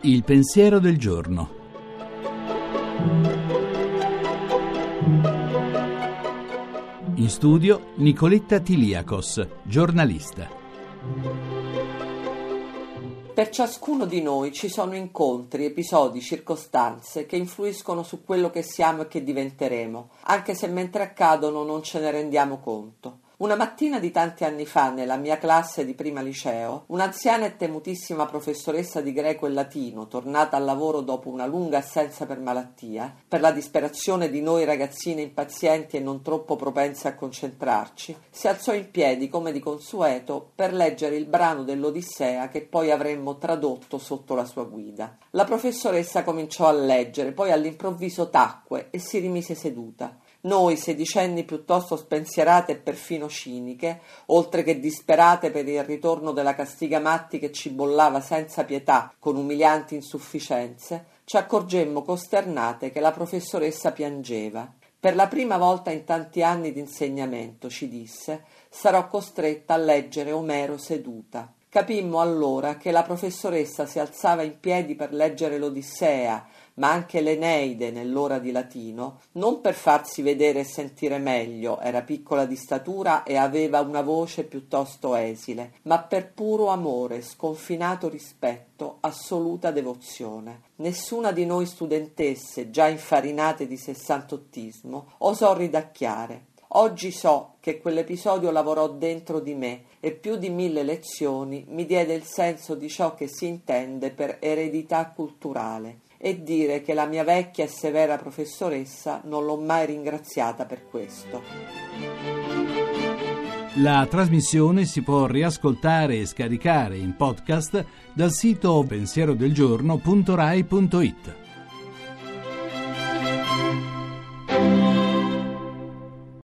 Il pensiero del giorno. In studio Nicoletta Tiliakos, giornalista. Per ciascuno di noi ci sono incontri, episodi, circostanze che influiscono su quello che siamo e che diventeremo, anche se mentre accadono non ce ne rendiamo conto. Una mattina di tanti anni fa, nella mia classe di prima liceo, un'anziana e temutissima professoressa di greco e latino, tornata al lavoro dopo una lunga assenza per malattia, per la disperazione di noi ragazzine impazienti e non troppo propense a concentrarci, si alzò in piedi come di consueto per leggere il brano dell'Odissea che poi avremmo tradotto sotto la sua guida. La professoressa cominciò a leggere, poi all'improvviso tacque e si rimise seduta. Noi, sedicenni piuttosto spensierate e perfino ciniche, oltre che disperate per il ritorno della castiga Matti che ci bollava senza pietà con umilianti insufficienze, ci accorgemmo costernate che la professoressa piangeva. Per la prima volta in tanti anni di insegnamento, ci disse, sarò costretta a leggere Omero seduta. Capimmo allora che la professoressa si alzava in piedi per leggere l'Odissea, ma anche l'Eneide nell'ora di latino, non per farsi vedere e sentire meglio, era piccola di statura e aveva una voce piuttosto esile, ma per puro amore, sconfinato rispetto, assoluta devozione. Nessuna di noi studentesse, già infarinate di sessantottismo, osò ridacchiare. Oggi so che quell'episodio lavorò dentro di me e più di mille lezioni mi diede il senso di ciò che si intende per eredità culturale e dire che la mia vecchia e severa professoressa non l'ho mai ringraziata per questo. La trasmissione si può riascoltare e scaricare in podcast dal sito pensierodelgiorno.rai.it.